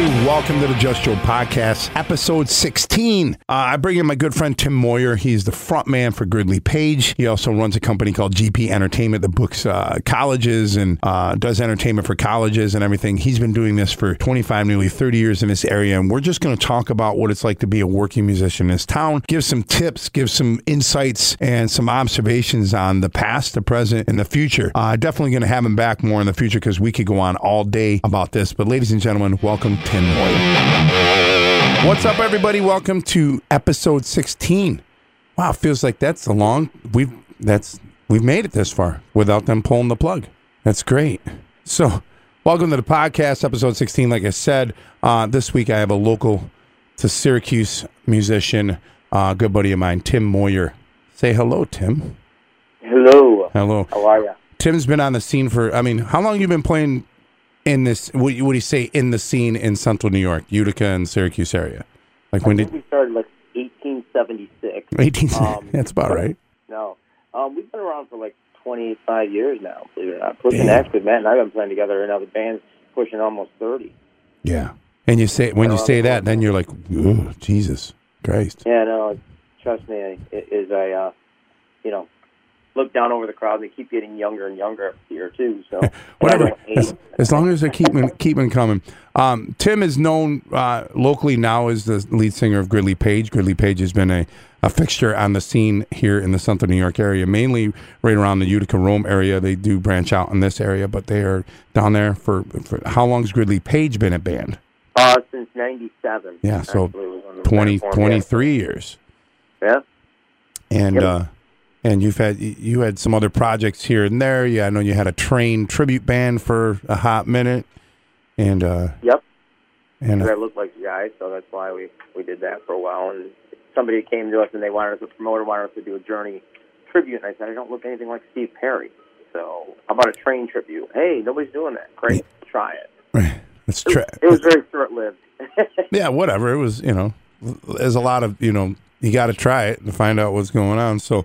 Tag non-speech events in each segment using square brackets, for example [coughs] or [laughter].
everybody. Welcome to the Just Joe podcast, episode 16. Uh, I bring in my good friend Tim Moyer. He's the front man for Gridley Page. He also runs a company called GP Entertainment that books uh, colleges and uh, does entertainment for colleges and everything. He's been doing this for 25, nearly 30 years in this area. And we're just going to talk about what it's like to be a working musician in this town, give some tips, give some insights, and some observations on the past, the present, and the future. Uh, definitely going to have him back more in the future because we could go on all day about this. But, ladies and gentlemen, welcome What's up, everybody? Welcome to episode 16. Wow, feels like that's a long. We've that's we've made it this far without them pulling the plug. That's great. So, welcome to the podcast, episode 16. Like I said, uh, this week I have a local to Syracuse musician, uh, good buddy of mine, Tim Moyer. Say hello, Tim. Hello. Hello. How are you? Tim's been on the scene for. I mean, how long you been playing in this? What, do you say in the scene in Central New York, Utica and Syracuse area? Like when did we started like 1876. 18? [laughs] Um, that's about right. No, um, we've been around for like 25 years now. Believe it or not. Pushing actually, Matt and I've been playing together in other bands, pushing almost 30. Yeah. And you say when you say that, then you're like, Jesus Christ. Yeah, no, trust me, it is a uh, you know, look down over the crowd and they keep getting younger and younger every year too. So Whatever. I don't hate As, as long as they're keeping keeping coming. Um, Tim is known uh, locally now as the lead singer of Gridley Page. Gridley Page has been a, a fixture on the scene here in the Central New York area, mainly right around the Utica Rome area. They do branch out in this area, but they are down there for, for how Has Gridley Page been a band? Uh, since '97. Yeah, so actually, was when the 20, 23 years. Yeah. and Yep. uh, and you've had you had some other projects here and there. Yeah, I know you had a train tribute band for a hot minute, and uh, Yep. and I looked like the guy, so that's why we we did that for a while. And somebody came to us and they wanted us, the promoter wanted us to do a Journey tribute, and I said I don't look anything like Steve Perry. So how about a train tribute? Hey, nobody's doing that. Great, try it. it's It, tra- it was very short lived. [laughs] yeah, whatever. It was you know, there's a lot of you know you got to try it to find out what's going on. So.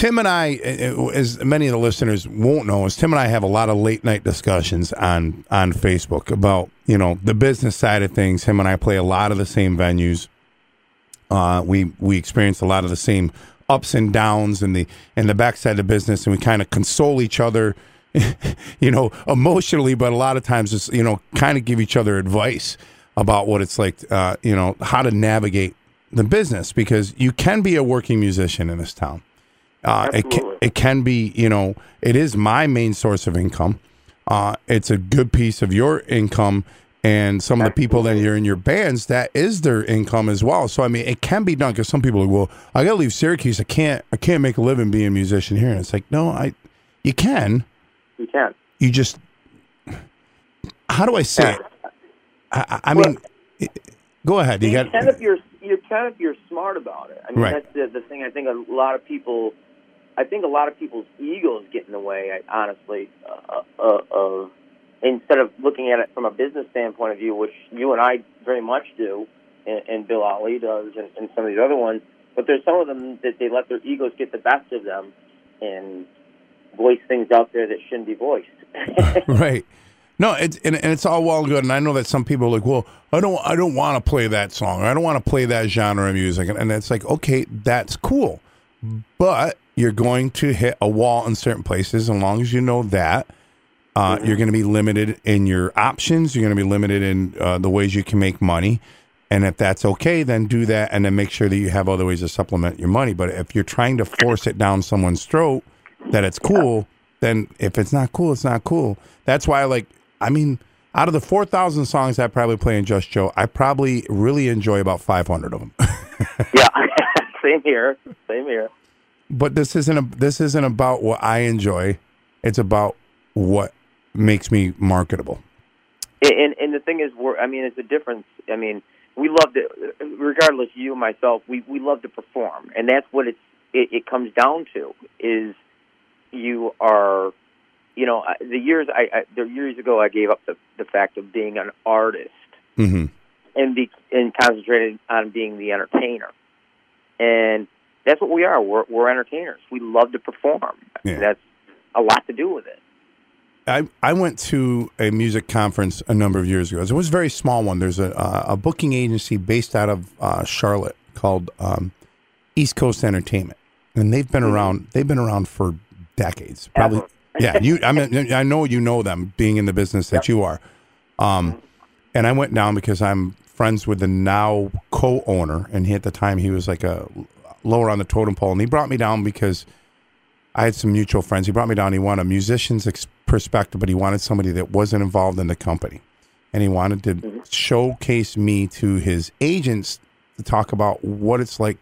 Tim and I, uh, as many of the listeners won't know, is Tim and I have a lot of late night discussions on on Facebook about you know the business side of things. Him and I play a lot of the same venues. Uh, we we experience a lot of the same ups and downs and the and the backside of the business, and we kind of console each other, [laughs] you know, emotionally. But a lot of times, it's you know, kind of give each other advice about what it's like, uh, you know, how to navigate the business because you can be a working musician in this town. Uh, it can, it can be, you know, it is my main source of income. Uh, it's a good piece of your income, and some of the people that are in your bands, that is their income as well. So I mean, it can be done because some people are like, well, I got to leave Syracuse. I can't, I can't make a living being a musician here. And it's like, no, I, you can. You can. You just, how do I say it? I, I mean, go ahead. You You got can if you're you can if you're smart about it. I mean, Right. that's the the thing. I think a lot of people, I think a lot of people's egos get in the way. I, honestly, uh, uh, of instead of looking at it from a business standpoint of view, which you and I very much do, and, and Bill Ali does, and, and some of these other ones. But there's some of them that they let their egos get the best of them, and voice things out there that shouldn't be voiced. [laughs] [laughs] right. No, it's and, and it's all well and good, and I know that some people are like, well, I don't, I don't want to play that song, or I don't want to play that genre of music, and, and it's like, okay, that's cool, but you're going to hit a wall in certain places. As long as you know that, uh, you're going to be limited in your options. You're going to be limited in uh, the ways you can make money, and if that's okay, then do that, and then make sure that you have other ways to supplement your money. But if you're trying to force it down someone's throat that it's cool, then if it's not cool, it's not cool. That's why, like, I mean, out of the four thousand songs I probably play in Just Joe, I probably really enjoy about five hundred of them. [laughs] yeah, [laughs] same here. Same here. But this isn't a, this isn't about what I enjoy. It's about what makes me marketable. And and the thing is, we're I mean, it's a difference. I mean, we love to, regardless you and myself, we we love to perform, and that's what it's it, it comes down to is you are, you know, the years I, I the years ago I gave up the the fact of being an artist hmm and be and concentrated on being the entertainer, and that's what we are. We're we're entertainers. We love to perform. Yeah. That's a lot to do with it. I, I went to a music conference a number of years ago. It was a very small one. There's a, uh, a booking agency based out of uh, Charlotte called um, East Coast Entertainment, and they've been around. They've been around for decades. Probably, yeah. You, I mean, I know you know them, being in the business that you are. Um, and I went down because I'm friends with the now co-owner, and he at the time he was like a lower on the totem pole, and he brought me down because I had some mutual friends. He brought me down. He wanted a musician's ex- perspective, but he wanted somebody that wasn't involved in the company, and he wanted to Mm-hmm. showcase me to his agents to talk about what it's like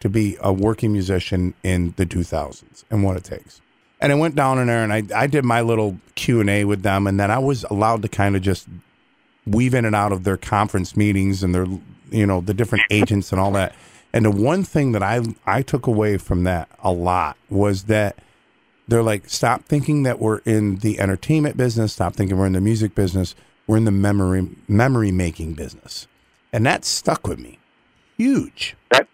to be a working musician in the 2000s and what it takes. And I went down in there and I, I did my little Q and A with them, and then I was allowed to kind of just weave in and out of their conference meetings and their you know the different agents and all that. And the one thing that I I took away from that a lot was that they're like stop thinking that we're in the entertainment business, stop thinking we're in the music business, we're in the memory memory making business. And that stuck with me. Huge. That's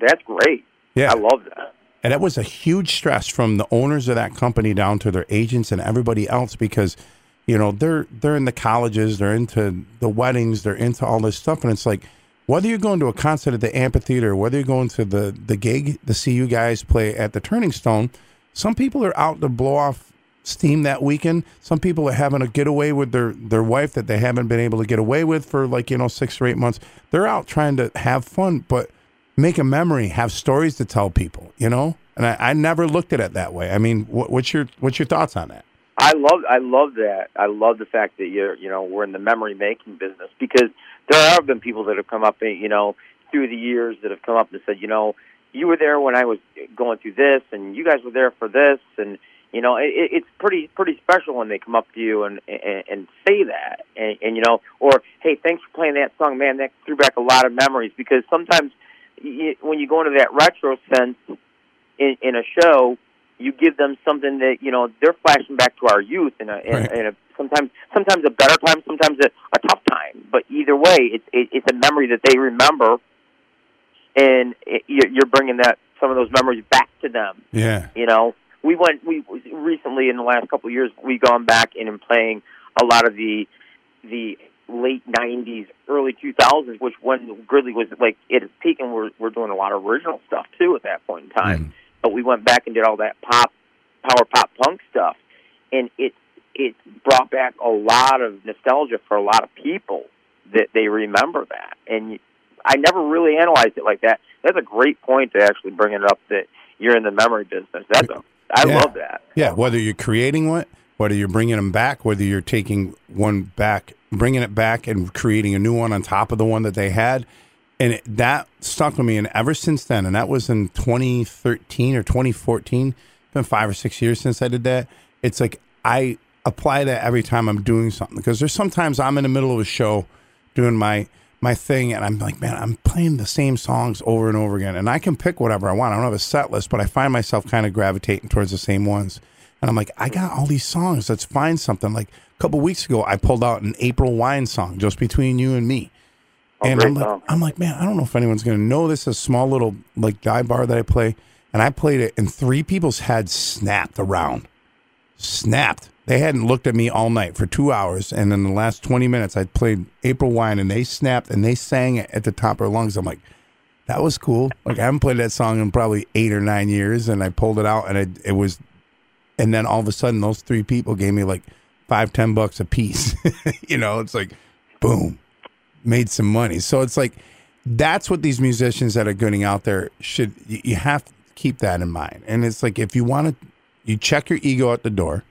that's great. Yeah. I love that. And that was a huge stress from the owners of that company down to their agents and everybody else because, you know, they're they're in the colleges, they're into the weddings, they're into all this stuff. And it's like whether you're going to a concert at the amphitheater, whether you're going to the, the gig to see you guys play at the Turning Stone, some people are out to blow off steam that weekend. Some people are having a getaway with their, their wife that they haven't been able to get away with for like, you know, six or eight months. They're out trying to have fun, but make a memory, have stories to tell people, you know? And I, I never looked at it that way. I mean, what, what's your what's your thoughts on that? I love I love that. I love the fact that you're you know we're in the memory making business because there have been people that have come up eh, you know through the years that have come up and said you know you were there when I was going through this and you guys were there for this. And you know it, it's pretty pretty special when they come up to you and and, and say that. And, and you know or hey thanks for playing that song man. That threw back a lot of memories because sometimes you, when you go into that retro sense in, in a show you give them something that you know they're flashing back to our youth in a, in, Right. in a sometimes sometimes a better time, sometimes a, a tough time. But either way, it's it, it's a memory that they remember, and it, you're bringing that some of those memories back to them. Yeah. You know, we went we recently in the last couple of years we've gone back and playing a lot of the the late '90s, early 2000s, which when Gridley was like at its peak, and we're we're doing a lot of original stuff too at that point in time. Mhm. But we went back and did all that pop, power pop punk stuff, and it it brought back a lot of nostalgia for a lot of people that they remember that. And I never really analyzed it like that. That's a great point to actually bring it up that you're in the memory business. That's a I Yeah. love that. Yeah, whether you're creating one, whether you're bringing them back, whether you're taking one back, bringing it back and creating a new one on top of the one that they had. And it, that stuck with me. And ever since then, and that was in 2013 or 2014, it's been five or six years since I did that. It's like I apply that every time I'm doing something because there's sometimes I'm in the middle of a show doing my my thing and I'm like, man, I'm playing the same songs over and over again. And I can pick whatever I want. I don't have a set list, but I find myself kind of gravitating towards the same ones. And I'm like, I got all these songs. Let's find something. Like a couple weeks ago, I pulled out an April Wine song just between you and me. Oh, and I'm like, song. I'm like, man, I don't know if anyone's gonna know this. A small little like dive bar that I play, and I played it, and three people's heads snapped around, snapped. They hadn't looked at me all night for two hours, and in the last twenty minutes, I played April Wine, and they snapped and they sang it at the top of their lungs. I'm like, that was cool. Like I haven't played that song in probably eight or nine years, and I pulled it out, and it, it was, and then all of a sudden, those three people gave me like five, ten bucks a piece. [laughs] you know, it's like, boom, made some money. So it's like that's what these musicians that are getting out there should. You you have to keep that in mind, and it's like if you want to, you check your ego at the door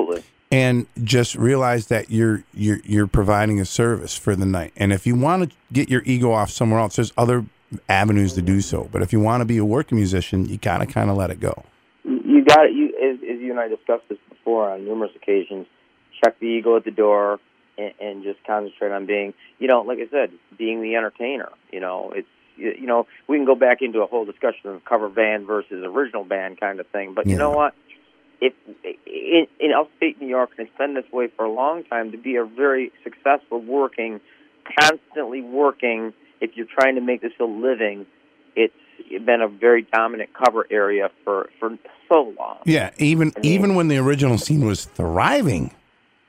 Absolutely. and just realize that you're you're you're providing a service for the night. And if you want to get your ego off somewhere else, there's other avenues to do so. But if you want to be a working musician, you gotta kind of let it go. You got it. You as, as you and I discussed this before on numerous occasions. Check the ego at the door and, and just concentrate on being, you know, like I said, being the entertainer. You know, it's you you know we can go back into a whole discussion of cover band versus original band kind of thing. But you Yeah. know what? If in, in upstate New York, and it's been this way for a long time, to be a very successful working, constantly working, if you're trying to make this a living, it's been a very dominant cover area for for so long. Yeah, even I mean- even when the original scene was thriving,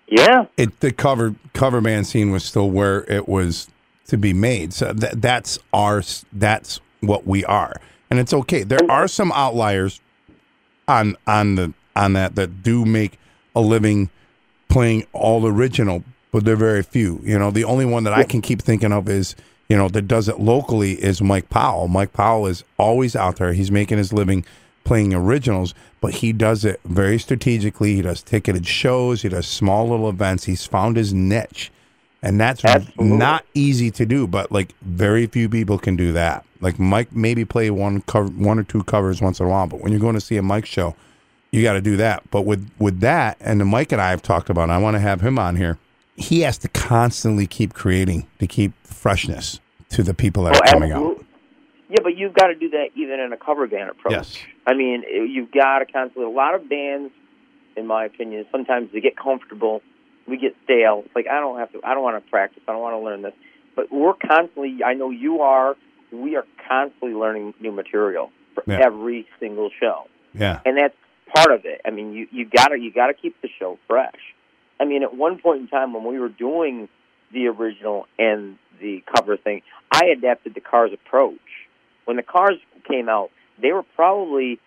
Yeah, it the cover cover band scene was still where it was to be made. So that that's our that's what we are, and it's okay. There are some outliers on on the on that that do make a living playing all original, but they're very few. You know, the only one that I can keep thinking of is you know that does it locally is Mike Powell. Mike Powell is always out there. He's making his living playing originals, but he does it very strategically. He does ticketed shows. He does small little events. He's found his niche, and that's Absolutely. not easy to do. But like very few people can do that. Like Mike, maybe play one cover, one or two covers once in a while. But when you're going to see a Mike show, you got to do that. But with with that, and the Mike and I have talked about, I want to have him on here. He has to constantly keep creating to keep freshness to the people that Oh, are coming out. Yeah, but you've got to do that even in a cover band approach. Yes. I mean, you've got to constantly. A lot of bands, in my opinion, sometimes they get comfortable. We get stale. It's like I don't have to. I don't want to practice. I don't want to learn this. But we're constantly. I know you are. We are constantly learning new material for Yeah. every single show, Yeah, and that's part of it. I mean, you you got to you got to keep the show fresh. I mean, at one point in time when we were doing the original and the cover thing, I adapted the Cars approach. When the Cars came out, they were probably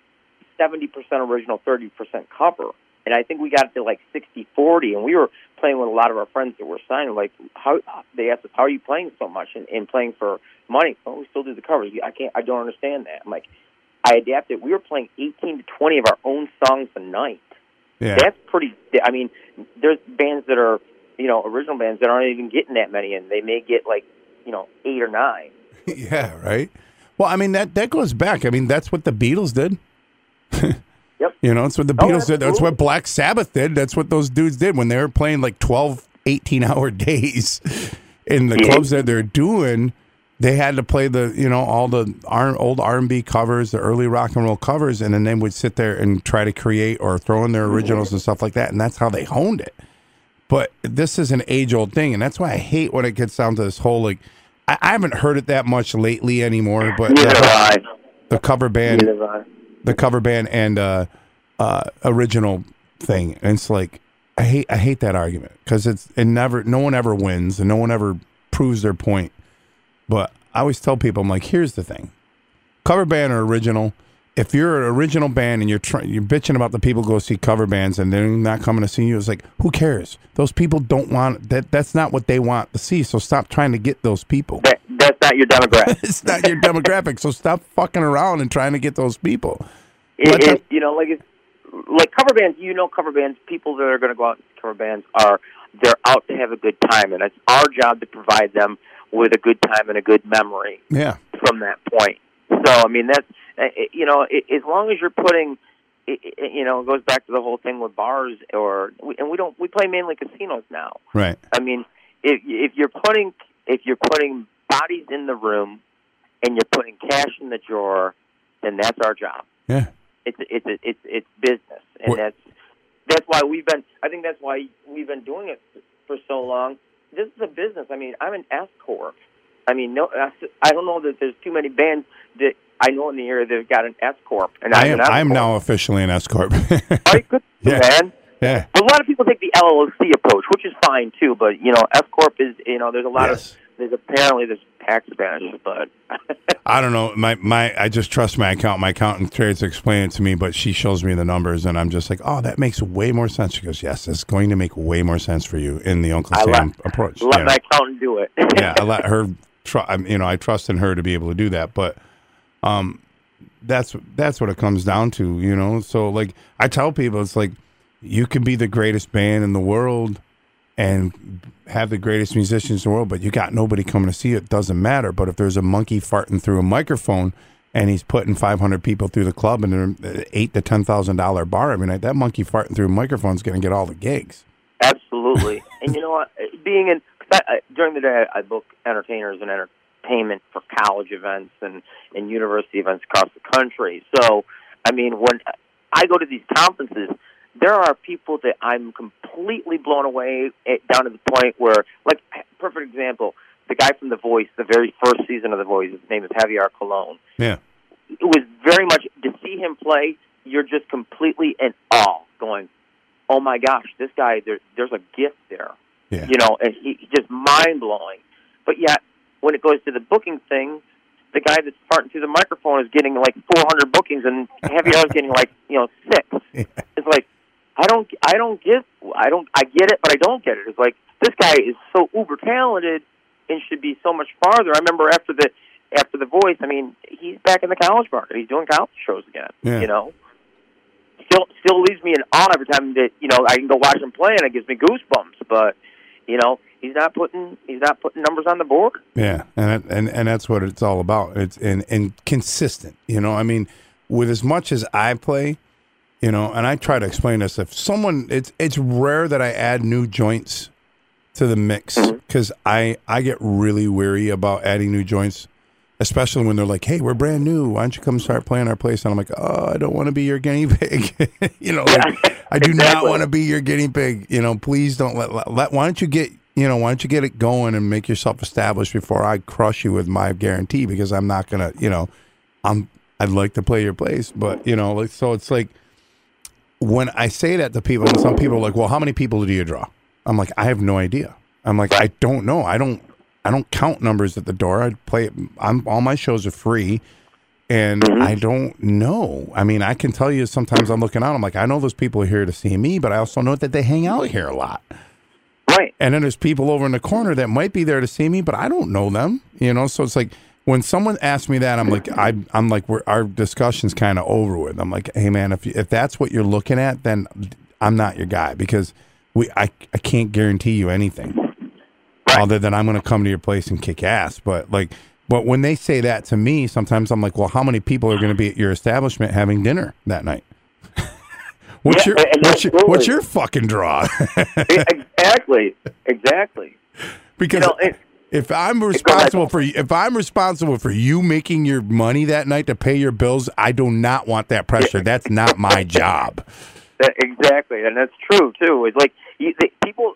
70% original, 30% cover. And I think we got to like 60 40. And we were playing with a lot of our friends that were signed. Like, how they asked us, How are you playing so much and, and playing for money? Oh, we still do the covers. I can't, I don't understand that. I'm like, I adapted. We were playing 18 to 20 of our own songs a night yeah. that's pretty. I mean, there's bands that are, you know, original bands that aren't even getting that many, and they may get like, you know, eight or nine. [laughs] yeah, right. Well, I mean that that goes back. I mean that's what the Beatles did. [laughs] Yep. You know, it's what the Oh, Beatles did. That's what Black Sabbath did. That's what those dudes did when they were playing like 12, 18 hour [laughs] days in the Yeah. clubs that they're doing. They had to play the, you know, all the R- old R and B covers, the early rock and roll covers, and then they would sit there and try to create or throw in their originals and stuff like that. And that's how they honed it. But this is an age old thing, and that's why I hate when it gets down to this whole like. I, I haven't heard it that much lately anymore, but the, the cover band, the cover band, and uh, uh, original thing, and it's like I hate I hate that argument because it's it never no one ever wins and no one ever proves their point. But I always tell people I'm like, here's the thing: cover band or original. If you're an original band and you're you're bitching about the people go see cover bands and they're not coming to see you, it's like, who cares? Those people don't want that. That's not what they want to see. So stop trying to get those people. That, that's not your demographic. [laughs] it's not your demographic. So stop fucking around and trying to get those people. it, it, you know, like it's, like cover bands. You know, cover bands. People that are going to go out and cover bands are they're out to have a good time, and it's our job to provide them with a good time and a good memory. Yeah, from that point. So I mean that's uh, you know as long as you're putting you know it goes back to the whole thing with bars or and we don't we play mainly casinos now. right. I mean if if you're putting if you're putting bodies in the room and you're putting cash in the drawer, then that's our job. Yeah, It's it's it's it's business, and What- that's that's why we've been. I think that's why we've been doing it for so long. This is a business. I mean, I'm an S corp. I mean, no, I I don't know that there's too many bands that I know in the area that've got an S corp. And I I'm am. an S I am now officially an S corp. All right, [laughs] good, [laughs] Yeah. man. yeah. A lot of people take the LLC approach, which is fine too. But you know, S corp is you know, there's a lot Yes. of there's apparently there's tax advantages, but I don't know. My my I just trust my accountant. My accountant tries to explain it to me, but she shows me the numbers, and I'm just like, oh, that makes way more sense. She goes, yes, it's going to make way more sense for you in the Uncle Sam let- approach. let you know? my accountant do it. yeah, I let her. [laughs] Try, I'm- you know, I trust in her to be able to do that, but um, that's that's what it comes down to. You know, so like I tell people, it's like you can be the greatest band in the world and have the greatest musicians in the world, but you got nobody coming to see you. It doesn't matter. But if there's a monkey farting through a microphone and he's putting 500 people through the club and they're uh, eight to ten thousand dollar bar every night, that monkey farting through a microphone is going to get all the gigs. Absolutely. [laughs] and you know what? Uh, being in I, I, during the day, I book entertainers and entertainment for college events and and university events across the country. So, I mean, when I go to these conferences, there are people that I'm completely blown away at, down to the point where, like, perfect example. the guy from The Voice, the very first season of The Voice. His name is Javier Colon. Yeah. It was very much to see him play. You're just completely in awe, going, "Oh my gosh, this guy! There, there's a gift there." Yeah. You know, and he, just mind blowing. But yet, when it goes to the booking thing, the guy that's farting through the microphone is getting like 400 bookings, and Javier's getting like you know six. [laughs] Yeah. It's like I don't, I don't get, I don't, I get it, but I don't get it. It's like this guy is so uber talented and should be so much farther. I remember after the after the voice, I mean, he's back in the college market. He's doing college shows again. Yeah. You know, still still leaves me in awe every time that you know I can go watch him play, and it gives me goosebumps. But you know, he's not putting he's not putting numbers on the board. Yeah, and and and that's what it's all about. It's and and consistent. You know, I mean, with as much as I play, you know, and I try to explain this. If someone, it's it's rare that I add new joints to the mix mm-hmm. because I I get really weary about adding new joints, especially when they're like, "Hey, we're brand new. Why don't you come start playing our place?" And I'm like, "Oh, I don't want to be your guinea pig." [laughs] you know, like, I do not want to be your guinea pig. You know, please don't let, let, let. Why don't you get you know? Why don't you get it going and make yourself established before I crush you with my guarantee? Because I'm not gonna. You know, I'm. I'd like to play your place, but you know, like so. It's like when I say that to people, and some people are like, "Well, how many people do you draw?" I'm like, I have no idea. I'm like, I don't know. I don't. I don't count numbers at the door. I play. I'm all my shows are free, and mm-hmm. I don't know. I mean, I can tell you sometimes I'm looking out. I'm like, I know those people are here to see me, but I also know that they hang out here a lot. Right. And then there's people over in the corner that might be there to see me, but I don't know them. You know, so it's like when someone asks me that, I'm like, I, I'm like, we're, our discussion's kind of over with. I'm like, hey man, if if that's what you're looking at, then I'm not your guy because we I I can't guarantee you anything other than I'm going to come to your place and kick ass. But like, but when they say that to me, sometimes I'm like, well, how many people are going to be at your establishment having dinner that night? [laughs] what's Yeah, your what's your what's your fucking draw? [laughs] exactly. Exactly. because You know, it- if I'm responsible for if I'm responsible for you making your money that night to pay your bills, I do not want that pressure. That's not my [laughs] job. That, exactly, and that's true too. It's like you, they, people.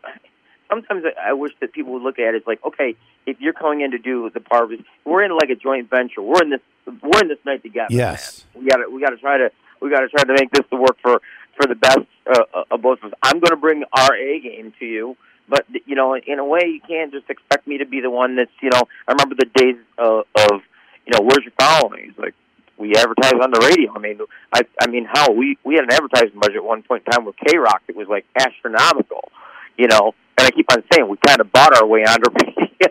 Sometimes I, wish that people would look at it as like, okay, if you're coming in to do the part we're in like a joint venture. We're in this. We're in this night together. Yes. we got to. We got to try to. We got to try to make this to work for for the best uh, of both of us. I'm going to bring our A game to you, but you know, in a way, you can't just expect me to be the one that's. You know, I remember the days uh, of, you know, where's your following? It's like we advertise on the radio. I mean, I I mean, how we we had an advertising budget at one point in time with K Rock that was like astronomical, you know. And I keep on saying we kind of bought our way onto [laughs] radio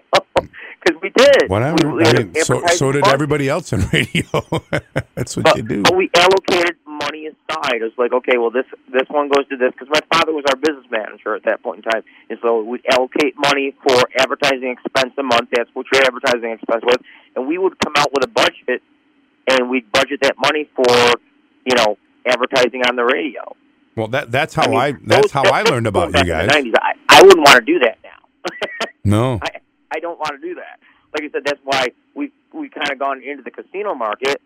because we did. Whatever. We, we I mean, so so did budget. everybody else in [laughs] radio. That's what But, you do. but we allocated money aside. It was like, okay, well, this this one goes to this because my father was our business manager at that point in time, and so we allocate money for advertising expense a month. That's what your advertising expense was, and we would come out with a budget, and we'd budget that money for, you know, advertising on the radio. Well, that that's how I mean, I, that's those- how I learned about you guys. 90s, I, I wouldn't want to do that now. [laughs] No. I I don't want to do that. Like I said, that's why we we kind of gone into the casino market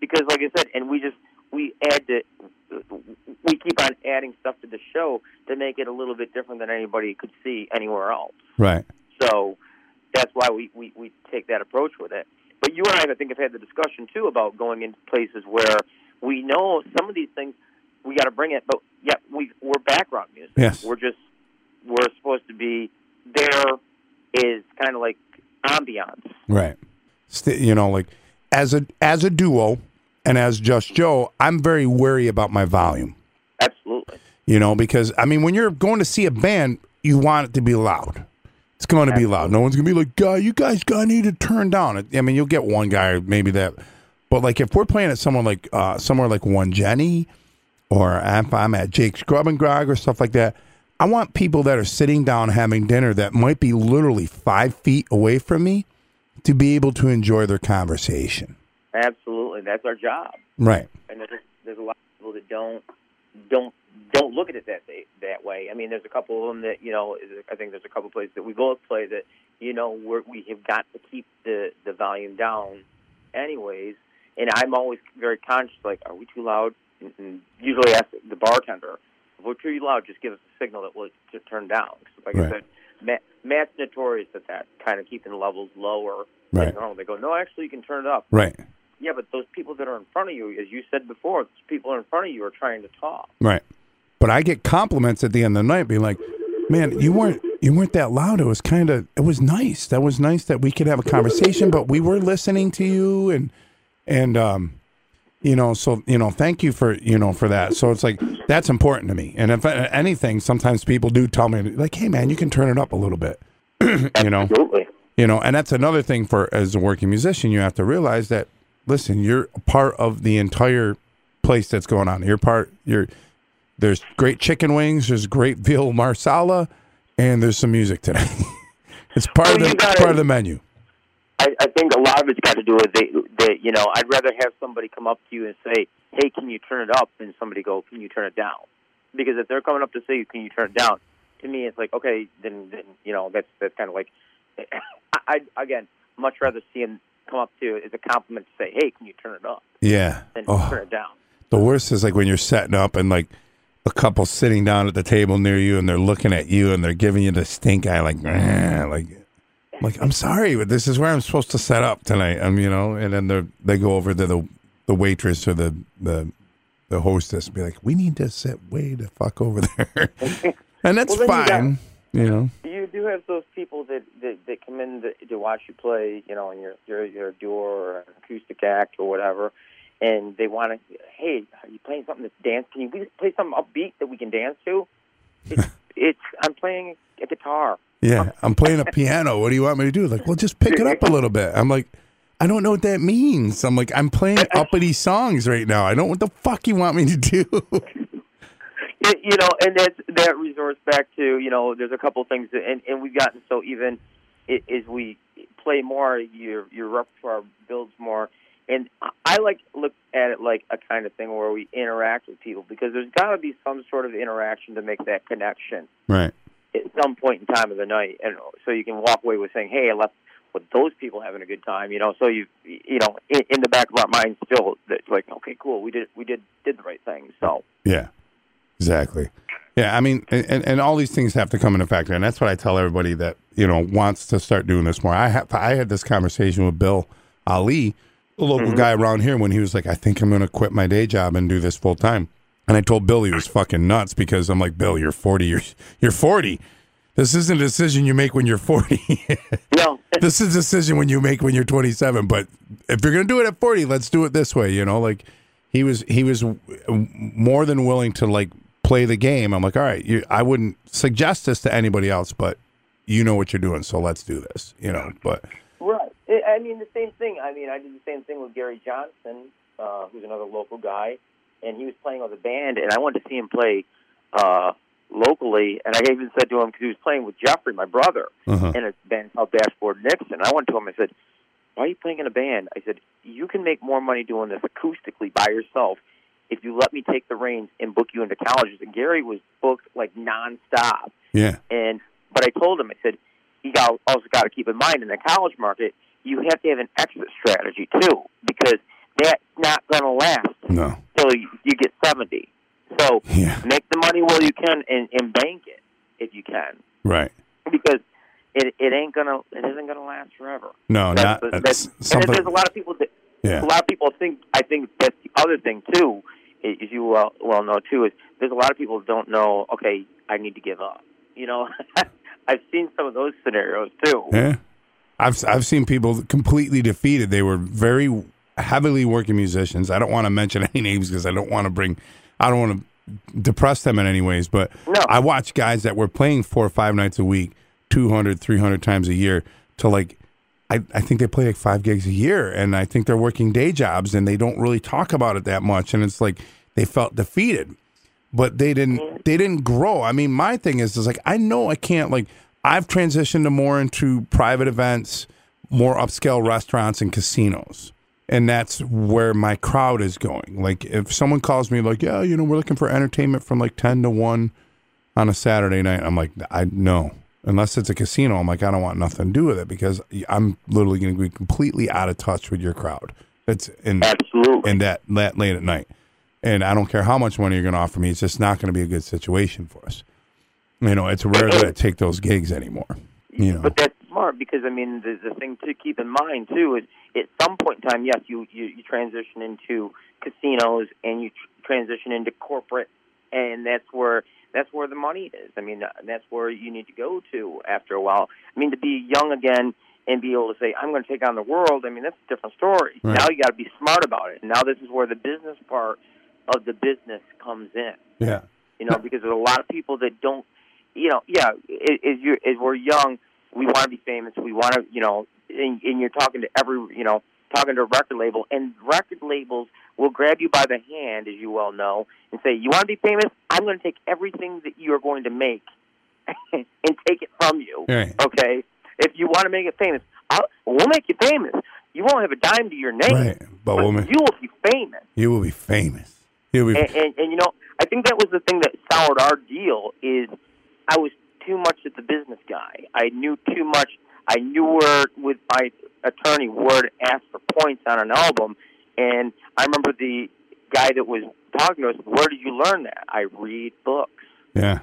because, like I said, and we just we add to we keep on adding stuff to the show to make it a little bit different than anybody could see anywhere else. Right. So that's why we, we, we take that approach with it. But you and I, I think, have had the discussion too about going into places where we know some of these things we got to bring it, but yet we we're background music. Yes. We're just we're supposed to be there is kind of like ambiance. Right. St- you know, like as a as a duo and as just Joe, I'm very wary about my volume. Absolutely. You know, because I mean, when you're going to see a band, you want it to be loud. It's going to be loud. No one's going to be like, "Guy, you guys got need to turn down." I mean, you'll get one guy maybe that, but like if we're playing at someone like uh, somewhere like One Jenny, or if I'm at Jake's Grub and Grog or stuff like that, I want people that are sitting down having dinner that might be literally five feet away from me to be able to enjoy their conversation. Absolutely. That's our job. Right. and there's there's a lot of people that don't don't don't look at it that way, that way. I mean, there's a couple of them that you know. I think there's a couple of places that we both play that you know we're, we have got to keep the the volume down, anyways. And I'm always very conscious, like, are we too loud? And, and usually ask the bartender, if we're too loud, just give us a signal that we'll to turn down. 'Cause like I Right. said, Matt, Matt's notorious at that, kind of keeping levels lower. Right. They go, no, actually, you can turn it up. Right. Yeah, but those people that are in front of you, as you said before, those people in front of you are trying to talk. Right. But I get compliments at the end of the night, being like, "Man, you weren't you weren't that loud. It was kind of it was nice. That was nice that we could have a conversation, but we were listening to you and and um, you know, so you know, thank you for you know for that. So it's like that's important to me. And if uh, anything, sometimes people do tell me like, "Hey, man, you can turn it up a little bit." [clears throat] you know, Absolutely. you know, and that's another thing for as a working musician, you have to realize that listen, you're a part of the entire place that's going on. You're part. You're there's great chicken wings. There's great [laughs] veal marsala, and there's some music today. [laughs] it's part of the gotta- part of the menu. I, I think a lot of it's got to do with they, they, you know, I'd rather have somebody come up to you and say, "Hey, can you turn it up?" than somebody go, "Can you turn it down?" Because if they're coming up to say, "Can you turn it down?" to me, it's like, okay, then, then you know, that's that's kind of like, [coughs] I, I again much rather see him come up to as a compliment to say, "Hey, can you turn it up?" Yeah. and Oh, turn it down. the worst is like when you're setting up and like a couple sitting down at the table near you and they're looking at you and they're giving you the stink eye like like like I'm sorry, but this is where I'm supposed to set up tonight. I'm you know, and then they they go over to the the waitress or the the the hostess and be like, we need to sit way the fuck over there, [laughs] and that's Well, then you got- fine. You know, You do have those people that that, that come in to, to watch you play, you know, in your your your duo or an acoustic act or whatever, and they want to, hey, are you playing something that's dance? Can you play something upbeat that we can dance to? [laughs] It's, it's I'm playing a guitar. yeah, I'm playing a piano. What do you want me to do? Like, well, just pick it up a little bit. I'm like. I don't know what that means. I'm like, I'm playing uppity songs right now. I don't what the fuck you want me to do. [laughs] It, you know, and that that resorts back to you know, there's a couple things, that, and and we've gotten so even i- as we play more, your your repertoire builds more, and I- like look at it like a kind of thing where we interact with people because there's got to be some sort of interaction to make that connection right. at some point in time of the night, and so you can walk away with saying, "Hey, I left with those people having a good time," you know. So you you know, in, in the back of our minds, still, that's like, okay, cool, we did we did did the right thing. So. Yeah, exactly. Yeah, I mean, and, and all these things have to come into factor, and that's what I tell everybody that you know wants to start doing this more. I have I had this conversation with Bill Ali, a local mm-hmm. guy around here, when he was like, "I think I'm going to quit my day job and do this full time." And I told Bill he was fucking nuts because I'm like, Bill, you're 40. You're you're 40. This isn't a decision you make when you're 40. No, this is a decision when you make when you're 27 but if you're going to do it at 40 let's do it this way you know like he was he was more than willing to like play the game i'm like all right you, i wouldn't suggest this to anybody else but you know what you're doing so let's do this you know but Right. I I mean, the same thing. I mean, I did the same thing with Gary Johnson, uh, who's another local guy, and he was playing with a band, and I wanted to see him play uh, locally, and I even said to him because he was playing with Jeffrey, my brother, uh-huh. in a band called Dashboard Nixon. I went to him. I said, "Why are you playing in a band?" I said, "You can make more money doing this acoustically by yourself." If you let me take the reins and book you into colleges, and Gary was booked like nonstop, yeah. And but I told him, I said, you got also got to keep in mind in the college market, you have to have an exit strategy too, because that's not going to last no. till you, you get seventy. So yeah. make the money while you can and, and bank it if you can, right. Because it it ain't gonna it isn't gonna last forever. no That's, not that's that's, and there's a lot of people that yeah. a lot of people think. I think that's the other thing too, as you well well know too, is there's a lot of people who don't know. Okay, I need to give up. You know, [laughs] I've seen some of those scenarios too. Yeah, I've I've seen people completely defeated. They were very heavily working musicians. I don't want to mention [laughs] any names because I don't want to bring, I don't want to depress them in any ways. But No. I watch guys that were playing four or five nights a week, 200, 300 times a year to like. I, I think they play like five gigs a year, and I think they're working day jobs, and they don't really talk about it that much. And it's like they felt defeated but they didn't mm-hmm. they didn't grow. I mean, my thing is is like I know I can't like I've transitioned to more into private events, more upscale restaurants and casinos. And that's where my crowd is going. Like if someone calls me like, "Yeah, you know, we're looking for entertainment from like 10 to 1 on a Saturday night." I'm like, "I no." Unless it's a casino, I'm like, I don't want nothing to do with it because I'm literally going to be completely out of touch with your crowd. It's in Absolutely. and that that late at night. And I don't care how much money you're going to offer me; it's just not going to be a good situation for us. You know, it's rare that I take those gigs anymore. You know, But that's smart because I mean the the thing to keep in mind too is at some point in time, yes, you you, you transition into casinos and you tr- transition into corporate, and that's where that's where the money is. I mean, that's where you need to go to after a while. I mean, to be young again and be able to say, "I'm going to take on the world." I mean, that's a different story. Right. Now you got to be smart about it. Now this is where the business part of the business comes in yeah, you know, because there's a lot of people that don't, you know, yeah, as as you as we're young, we want to be famous. We want to, you know, and, and you're talking to every, you know, talking to a record label, and record labels will grab you by the hand, as you well know, and say, "You want to be famous? I'm going to take everything that you are going to make [laughs] and take it from you." right, Okay, if you want to make it famous, I'll, we'll make you famous. You won't have a dime to your name, right. But woman, you will be famous. you will be famous. You will be. And, and, and you know, I think that was the thing that soured our deal is I was too much of the business guy. I knew too much. I knew where with my attorney where to ask for points on an album, and I remember the guy that was talking to us. Where did you learn that? I read books. yeah,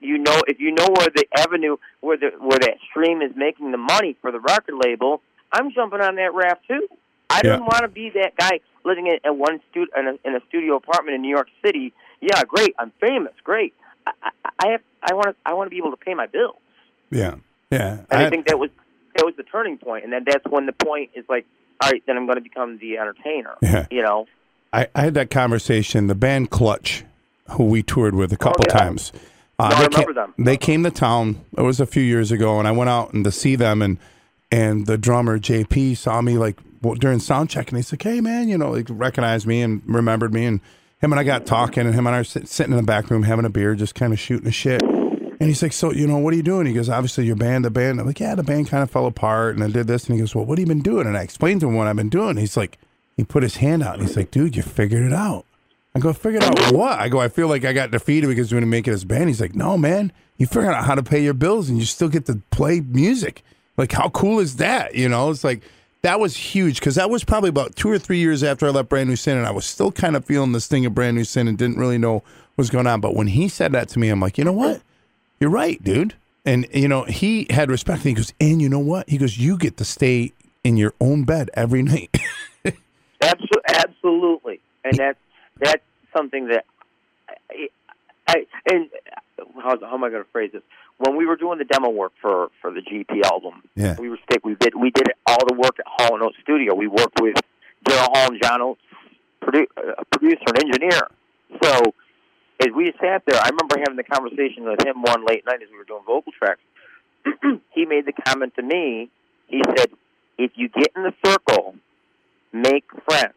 You know, if you know where the avenue, where the where that stream is making the money for the record label, I'm jumping on that raft too. I Yeah. didn't want to be that guy living in, in one stu- in, a, in a studio apartment in New York City. Yeah, great. I'm famous. Great. I, I, I have. I want to. I want to be able to pay my bills. yeah, yeah. And I, I- think that was that was the turning point. And then that's when the point is like, all right, then I'm going to become the entertainer. Yeah. You know. I, I had that conversation. The band Clutch, who we toured with a couple Oh, yeah. times, uh, No, I they, remember came, them. they came to town. It was a few years ago, and I went out and to see them, and and the drummer JP saw me like during sound check, and he's like, "Hey man, you know, like recognized me and remembered me." And him and I got talking, and him and I were sitting in the back room having a beer, just kind of shooting the shit. And he's like, "So you know, what are you doing?" He goes, "Obviously, your band, the band." I'm like, "Yeah, the band kind of fell apart, and I did this." And he goes, "Well, what have you been doing?" And I explained to him what I've been doing. He's like, he put his hand out, and he's like, "Dude, you figured it out." I go, figured out what? I go, I feel like I got defeated because we didn't make it as band. He's like, no, man, you figured out how to pay your bills and you still get to play music. Like, how cool is that? You know, it's like, that was huge because that was probably about two or three years after I left Brand New Sin and I was still kind of feeling this thing of Brand New Sin and didn't really know what was going on. But when he said that to me, I'm like, you know what? You're right, dude. And, you know, he had respect. And he goes, and you know what? He goes, you get to stay in your own bed every [laughs] night. Abso- absolutely, and that's that's something that I, I and how, how am I going to phrase this? When we were doing the demo work for for the GP album, Yeah. we were stick. We did we did all the work at Hall and Oates Studio. We worked with Daryl Hall and John Oates, produ- uh, producer and engineer. So as we sat there, I remember having the conversation with him one late night as we were doing vocal tracks. [clears throat] he made the comment to me. He said, "If you get in the circle." make friends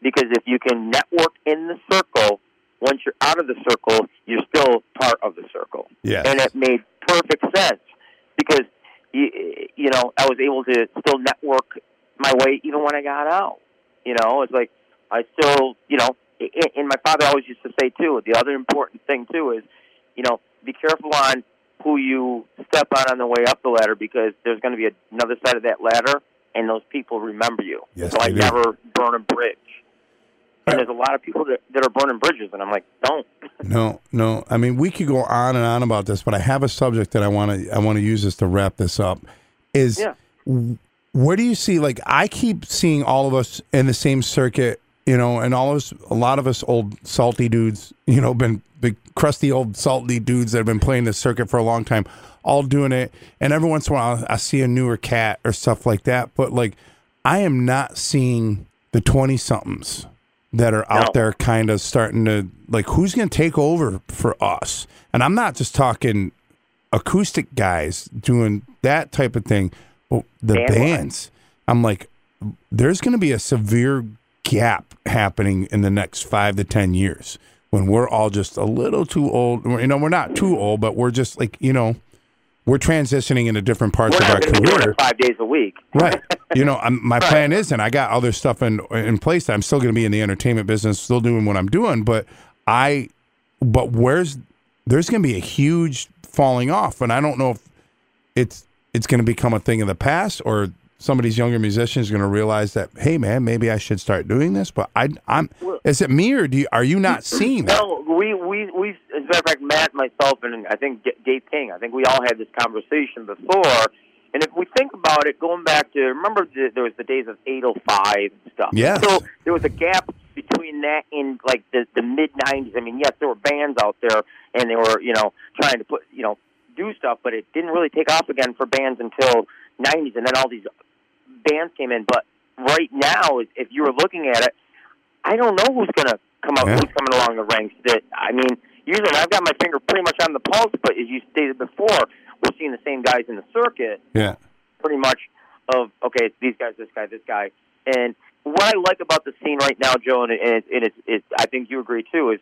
because if you can network in the circle, once you're out of the circle, you're still part of the circle. Yes. And it made perfect sense because you, you know I was able to still network my way even when I got out. You know, it's like I still, you know, and and my father always used to say too. The other important thing too is, you know, be careful on who you step on on the way up the ladder because there's going to be another side of that ladder, and those people remember you. Yes, so I do. never burn a bridge. And uh, there's a lot of people that, that are burning bridges, and I'm like, don't. [laughs] No, no. I mean, we could go on and on about this, but I have a subject that I want to I want to use this to wrap this up. Is Yeah. where do you see like I keep seeing all of us in the same circuit, you know, and all us, a lot of us old salty dudes, you know, been the crusty old salty dudes that have been playing this circuit for a long time, all doing it, and every once in a while I see a newer cat or stuff like that, but like I am not seeing the twenty somethings that are out No. there kind of starting to like who's going to take over for us? And i'm not just talking acoustic guys doing that type of thing but the Band bands. I'm like there's going to be a severe gap happening in the next five to ten years when we're all just a little too old. You know we're not too old but we're just like you know we're transitioning into different parts We're of our not going to be doing career. five days a week. right. You know I'm, my [laughs] plan is and i got other stuff in in place i'm still going to be in the entertainment business still doing what i'm doing but i but where's there's going to be a huge falling off and i don't know if it's it's going to become a thing of the past or some of these younger musicians are going to realize that, hey, man, maybe I should start doing this. But I, I'm. Is it me or do you, are you not [clears throat] seeing that? No, we we we. As a matter of fact, Matt, myself, and I think Dave King. I think we all had this conversation before. And if we think about it, going back to remember the, there was the days of 805 and stuff. Yeah. So there was a gap between that and like the the mid 90s. I mean, yes, there were bands out there, and they were you know trying to put you know do stuff, but it didn't really take off again for bands until 90s, and then all these bands came in. But right now, if you were looking at it, I don't know who's going to come up, Yeah. who's coming along the ranks. That I mean, usually I've got my finger pretty much on the pulse, but as you stated before, we're seeing the same guys in the circuit Yeah. pretty much of okay, it's these guys, this guy, this guy, and what I like about the scene right now, Joe, and, it, and it's, it's, I think you agree too, is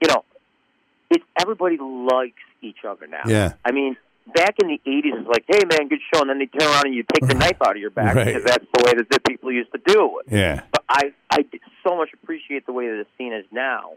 you know, it's everybody likes each other now. Yeah. I mean, back in the '80s, it's like, hey man, good show, and then they turn around and you take the knife out of your back Right. because that's the way that the people used to do it. Yeah. But I, I so much appreciate the way that the scene is now.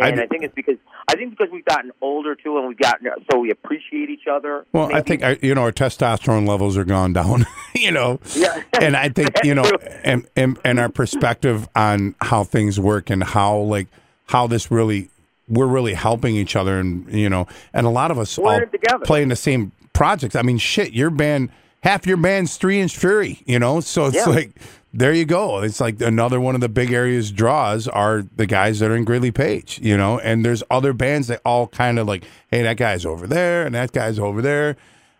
And do- I, think it's because I think because we've gotten older too, and we've gotten so we appreciate each other. Well, I think our, you know our testosterone levels are gone down. [laughs] you know, Yeah. and I think you know, and, and and our perspective on how things work and how like how this really we're really helping each other, and you know, and a lot of us We're all together. play in the same projects. I mean, shit, your band, half your band's Three Inch Fury. You know, so it's Yeah. like there you go. It's like another one of the big areas draws are the guys that are in Gridley Page, you know, and there's other bands that all kind of like, hey, that guy's over there and that guy's over there.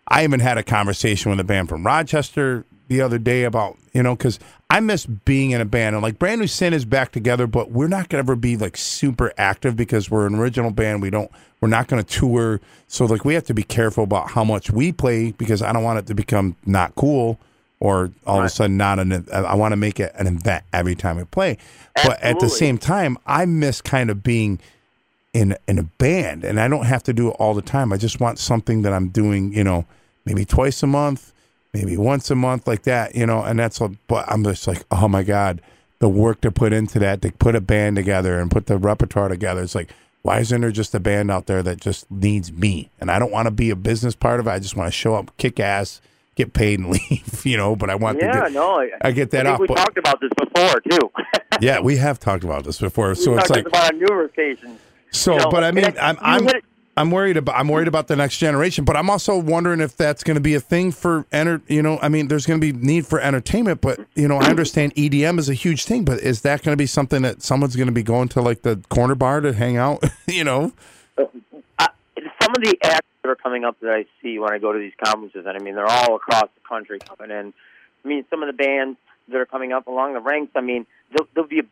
I even had a conversation with a band from Rochester the other day about, you know, because I miss being in a band and like Brand New Sin is back together, but we're not going to ever be like super active because we're an original band. We don't, we're not going to tour. So like we have to be careful about how much we play because I don't want it to become not cool or all of a sudden not an, I want to make it an event every time we play. But at the same time, I miss kind of being in in a band and I don't have to do it all the time. I just want something that I'm doing, you know, maybe twice a month, maybe once a month like that, you know, and that's what but I'm just like, oh my God, the work to put into that, to put a band together and put the repertoire together. It's like, why isn't there just a band out there that just needs me? And I don't want to be a business part of it. I just want to show up, kick ass, get paid and [laughs] leave, you know, but I want yeah, to get no, I, I get that I off, we but- talked about this before too. [laughs] Yeah, we have talked about this before. So we it's like about on numerous occasions. So, You know, but I mean, I'm I'm hit it- I'm worried about I'm worried about the next generation. But I'm also wondering if that's going to be a thing for enter. You know, I mean, there's going to be need for entertainment, but you know, I understand EDM is a huge thing. But is that going to be something that someone's going to be going to like the corner bar to hang out? [laughs] you know, uh, some of the acts that are coming up that I see when I go to these conferences, and I mean, they're all across the country coming in. I mean, some of the bands that are coming up along the ranks. I mean, there'll, there'll be a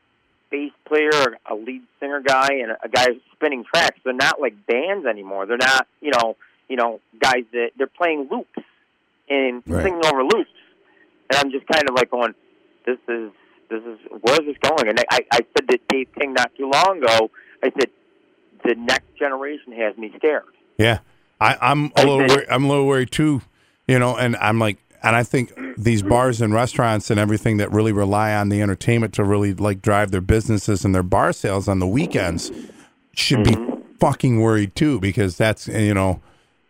bass player, a lead singer guy, and a, guy spinning tracks. They're not like bands anymore. They're not, you know, you know, guys that they're playing loops and Right. singing over loops. And I'm just kind of like going, this is this is where's this going? And I, I said to Dave King not too long ago. I said the next generation has me scared. yeah, I, I'm a I little think- worried, I'm a little worried too. You know, and I'm like, and I think these bars and restaurants and everything that really rely on the entertainment to really like drive their businesses and their bar sales on the weekends should be fucking worried too because that's you know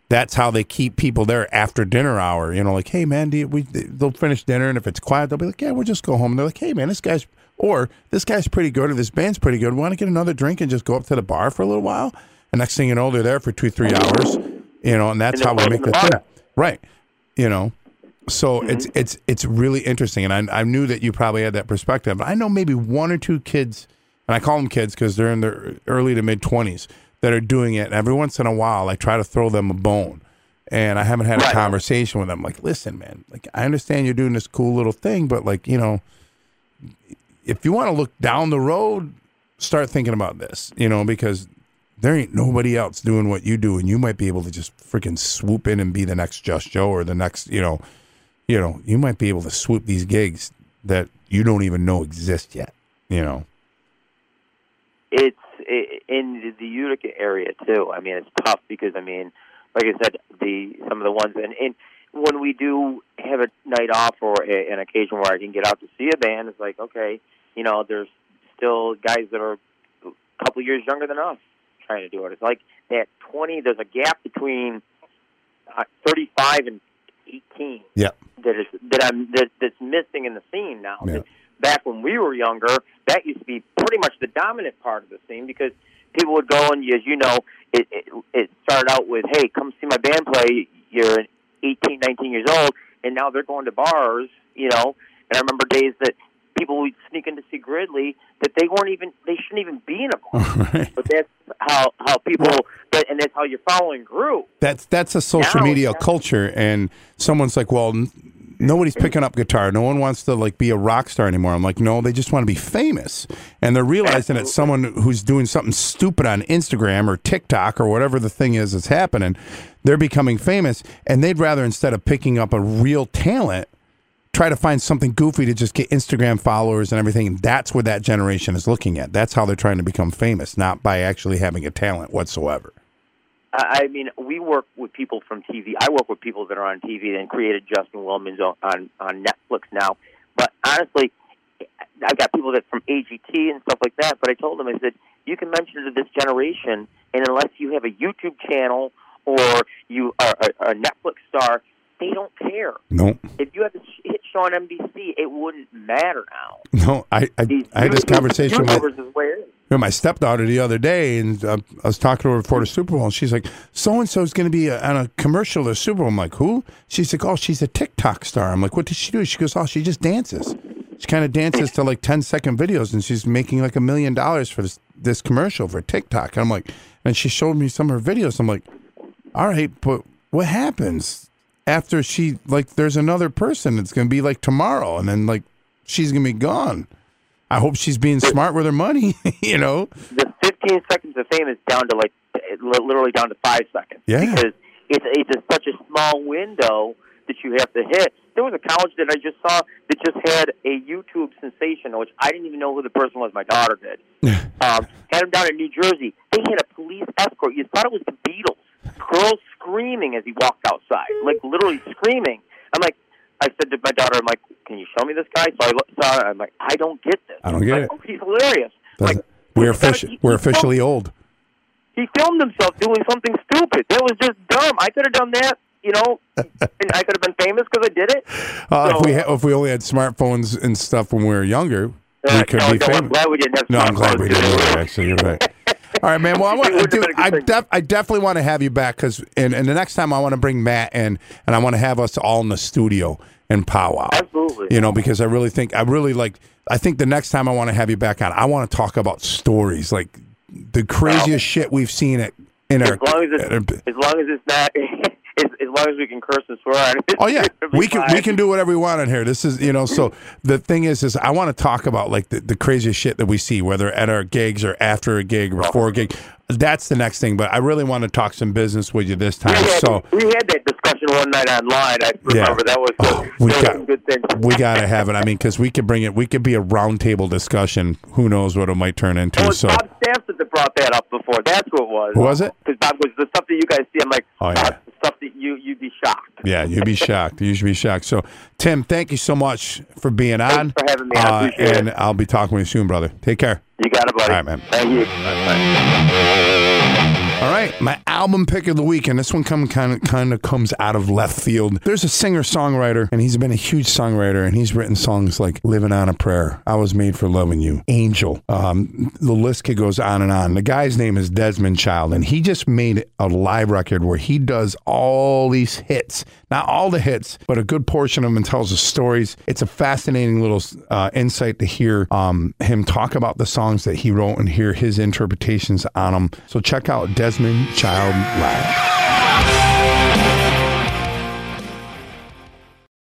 that's how they keep people there after dinner hour. You know, like, hey man, do you, we they'll finish dinner and if it's quiet, they'll be like, yeah, we'll just go home. And they're like, hey man, this guy's or this guy's pretty good or this band's pretty good. Want to get another drink and just go up to the bar for a little while? And next thing you know, they're there for two three hours. You know, and that's how we make the the thing, right? You know. So Mm-hmm. it's it's it's really interesting, and I, I knew that you probably had that perspective. But I know maybe one or two kids, and I call them kids because they're in their early to mid twenties that are doing it. And every once in a while, I try to throw them a bone, and I haven't had a Right. conversation with them. Like, listen, man, like I understand you're doing this cool little thing, but like you know, if you want to look down the road, start thinking about this. You know, because there ain't nobody else doing what you do, and you might be able to just freaking swoop in and be the next Just Joe or the next, you know, you know, you might be able to swoop these gigs that you don't even know exist yet. You know, It's in the Utica area too. I mean, it's tough because I mean, like I said, the some of the ones and, and when we do have a night off or a, an occasion where I can get out to see a band, it's like okay, you know, there's still guys that are a couple years younger than us trying to do it. It's like that twenty. There's a gap between uh, thirty-five and 18 Yep. that is that I'm that, that's missing in the scene now. Yeah. Back when we were younger, that used to be pretty much the dominant part of the scene because people would go and, as you know, it it, it started out with, "Hey, come see my band play." You're 18, 19 years old, and now they're going to bars, you know. And I remember days that people would sneak in to see Gridley that they weren't even they shouldn't even be in a bar. [laughs] Right. But that's how how people that, and that's how your following grew. That's that's a social Now- media culture, and someone's like, "Well, n- nobody's picking up guitar. No one wants to like be a rock star anymore." I'm like, "No, they just want to be famous," and they're realizing that someone who's doing something stupid on Instagram or TikTok or whatever the thing is that's happening, they're becoming famous, and they'd rather instead of picking up a real talent. Try to find something goofy to just get Instagram followers and everything. And that's what that generation is looking at. That's how they're trying to become famous, not by actually having a talent whatsoever. I I mean, we work with people from TV. I work with people that are on TV and created Justin Williams on on, on Netflix now. But honestly, I've got people that from AGT and stuff like that. But I told them, I said, you can mention to this generation, and unless you have a YouTube channel or you are a, a Netflix star, they don't care. Nope. If you had to hit show on NBC, it wouldn't matter now. No, I I, These I had this conversation with my, YouTubers is where it is. with my stepdaughter the other day, and uh, I was talking to her before the Super Bowl, and she's like, "So and so is going to be a, on a commercial at the Super Bowl." I'm like, "Who?" She's like, "Oh, she's a TikTok star." I'm like, "What does she do?" She goes, "Oh, she just dances. She kind of dances to like 10 second videos, and she's making like a million dollars for this this commercial for TikTok." And I'm like, and she showed me some of her videos. I'm like, "All right, but what happens?" After she like, there's another person that's gonna be like tomorrow, and then like she's gonna be gone. I hope she's being smart with her money, [laughs] you know. the 15 seconds of fame is down to like literally down to five seconds. Yeah. Because it's it's a, such a small window that you have to hit. There was a college that I just saw that just had a YouTube sensation, which I didn't even know who the person was. My daughter did. [laughs] um, had him down in New Jersey. They had a police escort. You thought it was the Beatles. Girls screaming as he walked outside, like literally screaming. I'm like, I said to my daughter, I'm like, can you show me this guy? So I lo- saw it. I'm like, I don't get this. I don't get Like, it. Oh, he's hilarious. Like, we're official. he- We're he filmed- officially old. he filmed himself doing something stupid. That was just dumb. I could have done that, you know, [laughs] and I could have been famous because I did it. Uh, if we ha- if we only had smartphones and stuff when we were younger, Uh, we could no, be no, I'm famous. glad we didn't have No, I'm glad we smartphones. didn't. Either, actually, you're right. [laughs] All right, man. Well, I want, It would've dude, been a good I, def- I definitely want to have you back because, and, and the next time I want to bring Matt in, and I want to have us all in the studio and powwow. Absolutely. You know, because I really think I really like. I think the next time I want to have you back on, I want to talk about stories like the craziest shit we've seen at in our. As long as at our- as long as it's not, [laughs] as, as long as we can curse and swear on it. Oh yeah, [laughs] we can we can do whatever we want in here. This is you know. So the thing is, is I want to talk about like the, the craziest shit that we see, whether at our gigs or after a gig or before a gig. That's the next thing. But I really want to talk some business with you this We time. had, So we had that discussion one night online. I Yeah. remember that was Oh, good. we got- good things. we gotta have it. I mean, because we could bring it. We could be a roundtable discussion. Who knows what it might turn It into? was So Bob Sampson that brought that up before. That's who it was. Who was it? Because Bob was the stuff that you guys see. I'm like, Oh, yeah. Stuff that you you'd be shocked. yeah, you'd be shocked. You should be shocked. So Tim, thank you so much for being on. for having me. Uh, and it. I'll be talking with you soon, brother. Take care. You got it, buddy. All right, man. Thank you. All right, my album pick of the week, and this one come kind of kind of comes out of left field. There's a singer songwriter, and he's been a huge songwriter, and he's written songs like "Living on a Prayer," "I Was Made for Loving You," "Angel." Um, the list could goes on and on. The guy's name is Desmond Child, and he just made a live record where he does all these hits, not all the hits, but a good portion of them, and tells the stories. It's a fascinating little uh, insight to hear um, him talk about the songs that he wrote and hear his interpretations on them. So check out Desmond Child Live.